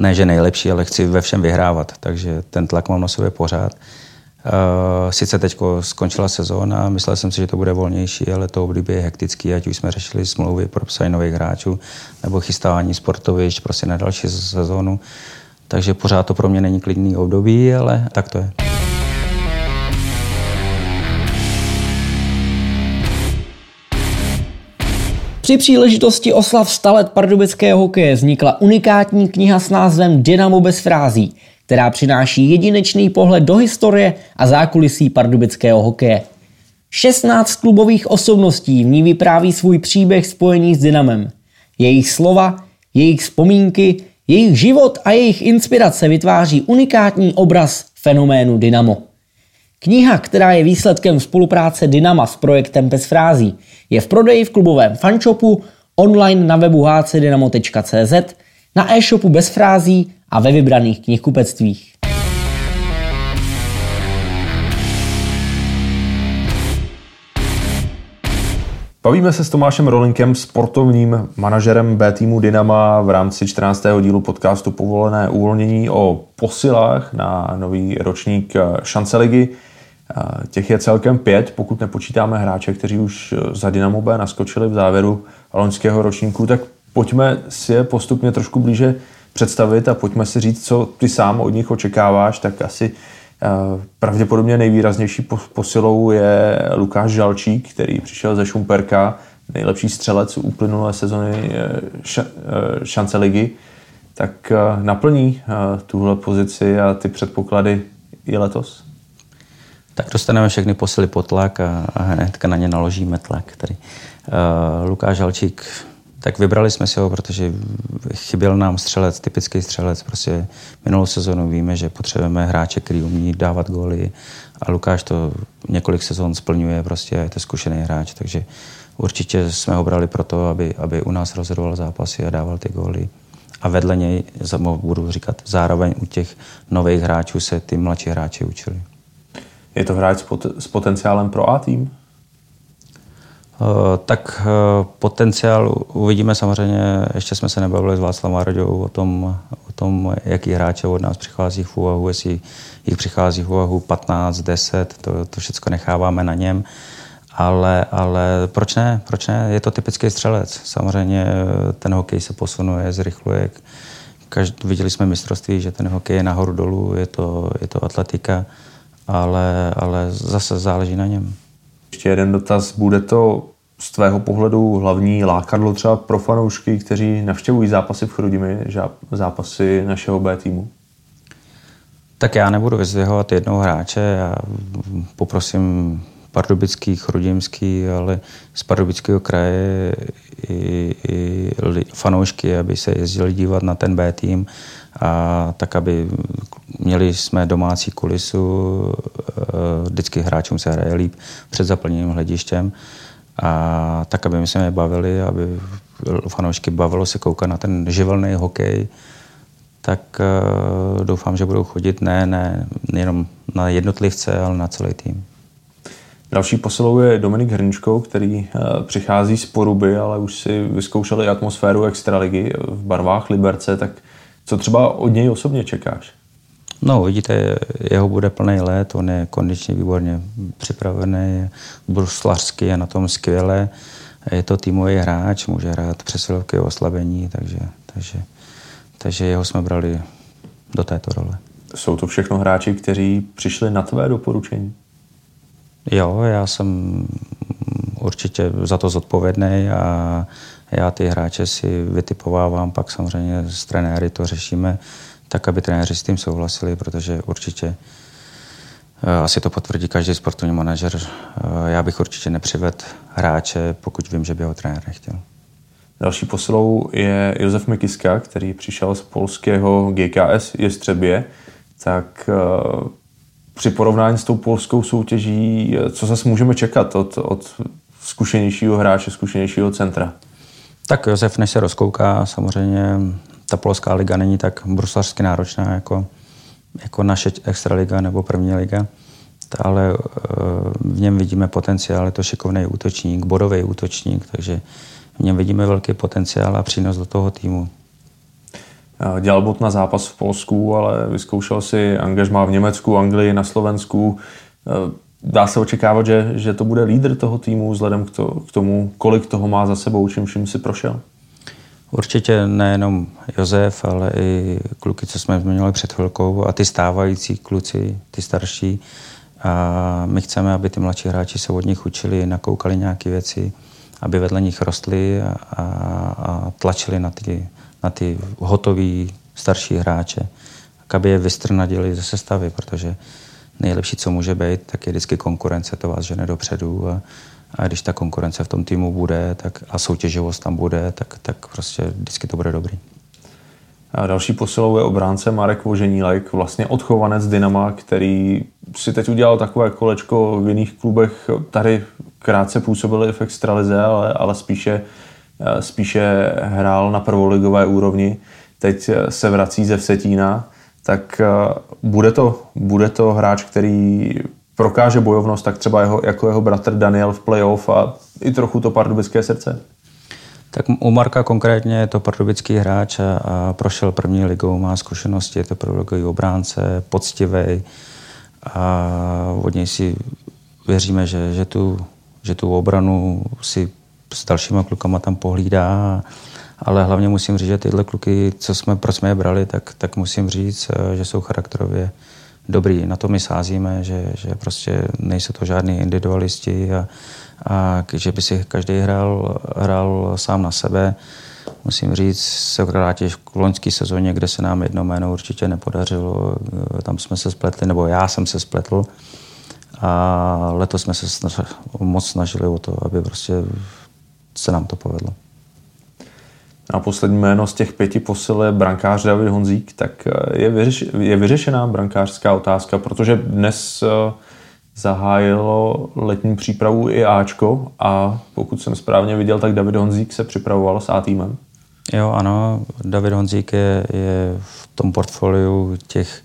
Speaker 2: ne, že nejlepší, ale chci ve všem vyhrávat, takže ten tlak mám na sobě pořád. Uh, sice teď skončila sezóna, myslel jsem si, že to bude volnější, ale to období je hektický, ať už jsme řešili smlouvy pro psání nových hráčů nebo chystání sportovišť prostě na další sezónu. Takže pořád to pro mě není klidný období, ale tak to je.
Speaker 3: Při příležitosti oslav 100 let pardubického hokeje vznikla unikátní kniha s názvem Dynamo bez frází, která přináší jedinečný pohled do historie a zákulisí pardubického hokeje. 16 klubových osobností v ní vypráví svůj příběh spojený s Dynamem. Jejich slova, jejich vzpomínky, jejich život a jejich inspirace vytváří unikátní obraz fenoménu Dynamo. Kniha, která je výsledkem spolupráce Dynama s projektem Bez frází, je v prodeji v klubovém fanshopu, online na webu hcdynamo.cz, na e-shopu Bez frází a ve vybraných knihkupectvích.
Speaker 1: Bavíme se s Tomášem Rolinkem, sportovním manažerem B týmu Dynama v rámci 14. dílu podcastu Povolené uvolnění o posilách na nový ročník šance ligy. Těch je celkem pět, pokud nepočítáme hráče, kteří už za Dynamo B naskočili v závěru loňského ročníku, tak pojďme si je postupně trošku blíže představit a pojďme si říct, co ty sám od nich očekáváš, tak asi eh, pravděpodobně nejvýraznější posilou je Lukáš Žalčík, který přišel ze Šumperka, nejlepší střelec uplynulé sezony eh, eh, šance ligy, tak naplní tuhle pozici a ty předpoklady i letos?
Speaker 2: Tak dostaneme všechny posily pod tlak a, hnedka na ně naložíme tlak. Tady. Lukáš Žalčík tak vybrali jsme si ho, protože chyběl nám střelec, typický střelec. Prostě minulou sezonu víme, že potřebujeme hráče, který umí dávat góly a Lukáš to několik sezon splňuje, prostě je to zkušený hráč, takže určitě jsme ho brali proto, aby, aby u nás rozhodoval zápasy a dával ty góly. A vedle něj, budu říkat, zároveň u těch nových hráčů se ty mladší hráči učili.
Speaker 1: Je to hráč s potenciálem pro A tým?
Speaker 2: Eh, tak eh, potenciál uvidíme samozřejmě, ještě jsme se nebavili s Václavem Árodou o tom, o tom, jaký hráče od nás přichází v úvahu, jestli jich přichází v úvahu 15, 10, to, to všechno necháváme na něm. Ale, ale proč ne? Proč ne? Je to typický střelec. Samozřejmě eh, ten hokej se posunuje, zrychluje. Každ, viděli jsme mistrovství, že ten hokej je nahoru dolů, je to, je to atletika, ale, ale zase záleží na něm.
Speaker 1: Ještě jeden dotaz. Bude to z tvého pohledu hlavní lákadlo třeba pro fanoušky, kteří navštěvují zápasy v Chrudimi, zápasy našeho B týmu?
Speaker 2: Tak já nebudu vyzvěhovat jednoho hráče, já poprosím pardubický, chrudimský, ale z pardubického kraje i, i fanoušky, aby se jezdili dívat na ten B tým a tak, aby měli jsme domácí kulisu, eh, vždycky hráčům se hraje líp před zaplněným hledištěm a tak, aby my je bavili, aby fanoušky bavilo se koukat na ten živelný hokej, tak uh, doufám, že budou chodit ne, ne jenom na jednotlivce, ale na celý tým.
Speaker 1: Další posilou je Dominik Hrničkou, který eh, přichází z Poruby, ale už si vyzkoušeli atmosféru extraligy v barvách Liberce, tak co třeba od něj osobně čekáš?
Speaker 2: No, vidíte, jeho bude plný let, on je kondičně výborně připravený, bruslařský je na tom skvěle, je to týmový hráč, může hrát přesilovky oslabení, takže, takže, takže jeho jsme brali do této role.
Speaker 1: Jsou to všechno hráči, kteří přišli na tvé doporučení?
Speaker 2: Jo, já jsem určitě za to zodpovědný a já ty hráče si vytipovávám, pak samozřejmě s trenéry to řešíme, tak aby trenéři s tím souhlasili, protože určitě eh, asi to potvrdí každý sportovní manažer. Eh, já bych určitě nepřivedl hráče, pokud vím, že by ho trenér nechtěl.
Speaker 1: Další posilou je Josef Mikiska, který přišel z polského GKS Jestřebě. Tak eh, při porovnání s tou polskou soutěží, co zase můžeme čekat od, od zkušenějšího hráče, zkušenějšího centra?
Speaker 2: Tak Josef, než se rozkouká, samozřejmě ta polská liga není tak bruslařsky náročná jako, jako naše extraliga nebo první liga, ale eh, v něm vidíme potenciál, je to šikovný útočník, bodový útočník, takže v něm vidíme velký potenciál a přínos do toho týmu.
Speaker 1: Dělal bod na zápas v Polsku, ale vyzkoušel si angažmá v Německu, Anglii, na Slovensku. Eh, dá se očekávat, že, že to bude lídr toho týmu vzhledem k, to, k tomu, kolik toho má za sebou, čím vším si prošel?
Speaker 2: Určitě nejenom Josef, ale i kluky, co jsme zmiňovali před chvilkou a ty stávající kluci, ty starší. A my chceme, aby ty mladší hráči se od nich učili, nakoukali nějaké věci, aby vedle nich rostli a, a, tlačili na ty, na ty hotový starší hráče, aby je vystrnadili ze sestavy, protože nejlepší, co může být, tak je vždycky konkurence, to vás žene dopředu a, a když ta konkurence v tom týmu bude tak, a soutěživost tam bude, tak, tak prostě vždycky to bude dobrý.
Speaker 1: A další posilou je obránce Marek Voženílek, vlastně odchovanec Dynama, který si teď udělal takové kolečko v jiných klubech. Tady krátce působil v extralize, ale, ale spíše, spíše hrál na prvoligové úrovni. Teď se vrací ze Vsetína tak eh, bude to, bude to hráč, který prokáže bojovnost, tak třeba jeho, jako jeho bratr Daniel v playoff a i trochu to pardubické srdce?
Speaker 2: Tak u Marka konkrétně je to pardubický hráč a, a prošel první ligou, má zkušenosti, je to prvoligový obránce, poctivý a od něj si věříme, že, že, tu, že tu obranu si s dalšíma klukama tam pohlídá ale hlavně musím říct, že tyhle kluky, co jsme, proč jsme je brali, tak, tak musím říct, eh, že jsou charakterově dobrý. Na to my sázíme, že, že prostě nejsou to žádní individualisti a, a že by si každý hrál, hrál sám na sebe. Musím říct, se vrátit v loňské sezóně, kde se nám jedno jméno určitě nepodařilo. Tam jsme se spletli, nebo já jsem se spletl. A letos jsme se snaž, moc snažili o to, aby prostě se nám to povedlo.
Speaker 1: A poslední jméno z těch pěti posil je brankář David Honzík, tak eh, je, vyřeš, je vyřešená brankářská otázka, protože dnes eh, zahájilo letní přípravu i Ačko a pokud jsem správně viděl, tak David Honzík se připravoval s A týmem.
Speaker 2: Jo, ano, David Honzík je, je v tom portfoliu těch,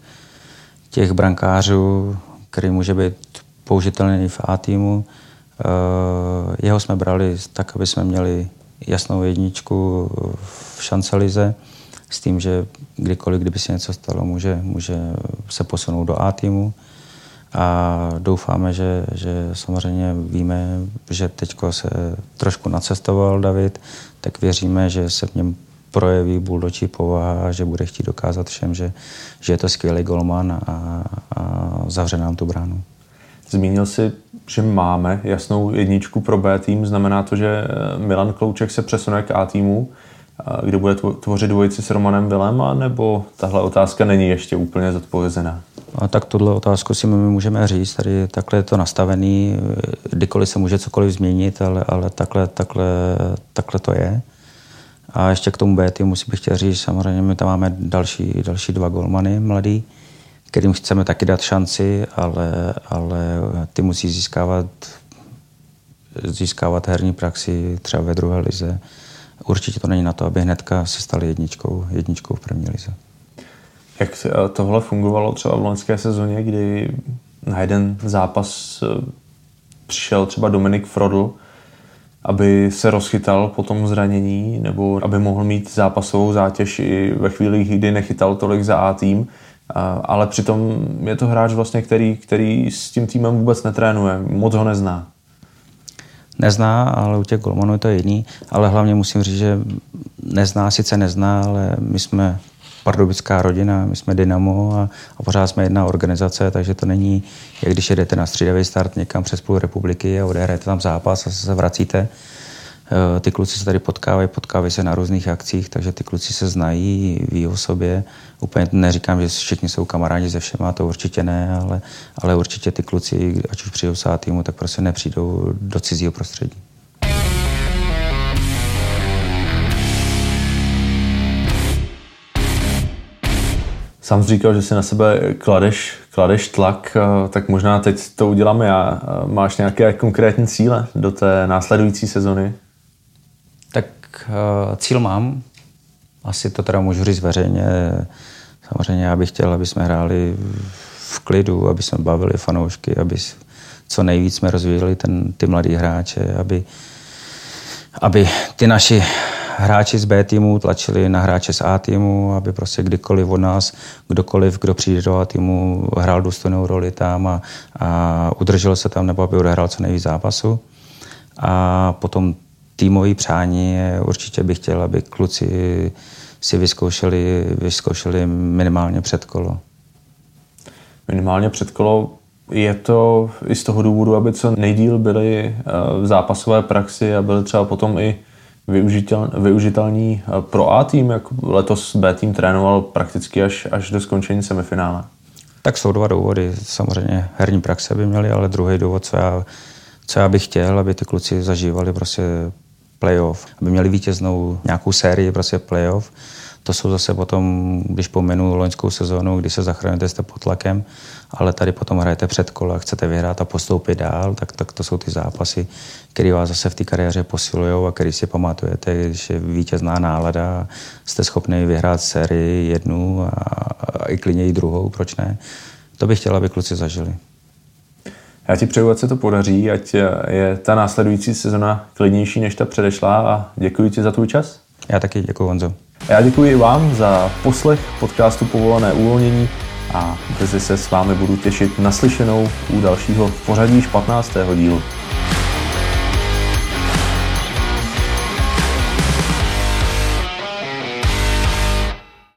Speaker 2: těch brankářů, který může být použitelný v A týmu. Uh, jeho jsme brali tak, aby jsme měli jasnou jedničku v šancelize s tím, že kdykoliv, kdyby se něco stalo, může, může se posunout do A týmu. A doufáme, že, že samozřejmě víme, že teď se trošku nacestoval David, tak věříme, že se v něm projeví buldočí povaha že bude chtít dokázat všem, že, že je to skvělý golman a, a zavře nám tu bránu.
Speaker 1: Zmínil si, že máme jasnou jedničku pro B tým. Znamená to, že eh, Milan Klouček se přesune k A týmu, kde bude tvořit dvojici s Romanem Vilem, nebo tahle otázka není ještě úplně zodpovězená?
Speaker 2: A tak tuhle otázku si my můžeme říct, tady takhle je to nastavený, kdykoliv se může cokoliv změnit, ale, ale takhle, takhle, takhle to je. A ještě k tomu B týmu si bych chtěl říct, samozřejmě my tam máme další, další dva golmany mladý, kterým chceme taky dát šanci, ale, ale ty musí získávat, získávat herní praxi třeba ve druhé lize. Určitě to není na to, aby hnedka se stali jedničkou, jedničkou v první lize.
Speaker 1: Jak tohle fungovalo třeba v loňské sezóně, kdy na jeden zápas eh, přišel třeba Dominik Frodl, aby se rozchytal po tom zranění, nebo aby mohl mít zápasovou zátěž i ve chvíli, kdy nechytal tolik za A tým. Ale přitom je to hráč vlastně, který, který s tím týmem vůbec netrénuje, moc ho nezná.
Speaker 2: Nezná, ale u těch golmanů je to jiný. Ale hlavně musím říct, že nezná, sice nezná, ale my jsme pardubická rodina, my jsme Dynamo a, a pořád jsme jedna organizace, takže to není, jak když jedete na střídavý start někam přes půl republiky a odehrajete tam zápas a se vracíte. Eh, ty kluci se tady potkávají, potkávají se na různých akcích, takže ty kluci se znají, ví o sobě. Úplně neříkám, že všichni jsou kamarádi se všema, to určitě ne, ale, ale určitě ty kluci, ať už přijdou s týmu, tak prostě nepřijdou do cizího prostředí.
Speaker 1: Sám jsi říkal, že si na sebe kladeš, kladeš tlak, eh, tak možná teď to uděláme já. Eh, máš nějaké konkrétní cíle do té následující sezony?
Speaker 2: Uh, cíl mám. Asi to teda můžu říct veřejně. Samozřejmě já bych chtěl, aby jsme hráli v klidu, aby jsme bavili fanoušky, aby co nejvíc jsme rozvíjeli ten, ty mladý hráče, aby, aby ty naši hráči z B týmu tlačili na hráče z A týmu, aby prostě kdykoliv od nás, kdokoliv, kdo přijde do A týmu, hrál důstojnou roli tam a, a udržel se tam, nebo aby odehrál co nejvíc zápasu. A potom týmový přání je, určitě bych chtěl, aby kluci si vyzkoušeli, vyzkoušeli minimálně před kolo.
Speaker 1: Minimálně před kolo je to i z toho důvodu, aby co nejdíl byli eh, v zápasové praxi a byli třeba potom i využitel, využitelný eh, pro A tým, jak letos B tým trénoval prakticky až, až do skončení semifinále?
Speaker 2: Tak jsou dva důvody. Samozřejmě herní praxe by měli, ale druhý důvod, co já, co já bych chtěl, aby ty kluci zažívali prostě playoff, aby měli vítěznou nějakou sérii prostě playoff. To jsou zase potom, když pomenu loňskou sezónu, kdy se zachraňujete, jste pod tlakem, ale tady potom hrajete před kola, chcete vyhrát a postoupit dál, tak, tak to jsou ty zápasy, které vás zase v té kariéře posilují a který si pamatujete, když je vítězná nálada, jste schopni vyhrát sérii jednu a, a i klidně i druhou, proč ne? To bych chtěl, aby kluci zažili.
Speaker 1: Já ti přeju, ať se to podaří, ať je ta následující sezona klidnější než ta předešlá a děkuji ti za tvůj čas.
Speaker 2: Já taky děkuji, Honzo.
Speaker 1: Já děkuji vám za poslech podcastu Povolené uvolnění a brzy se s vámi budu těšit naslyšenou u dalšího pořadí 15. dílu.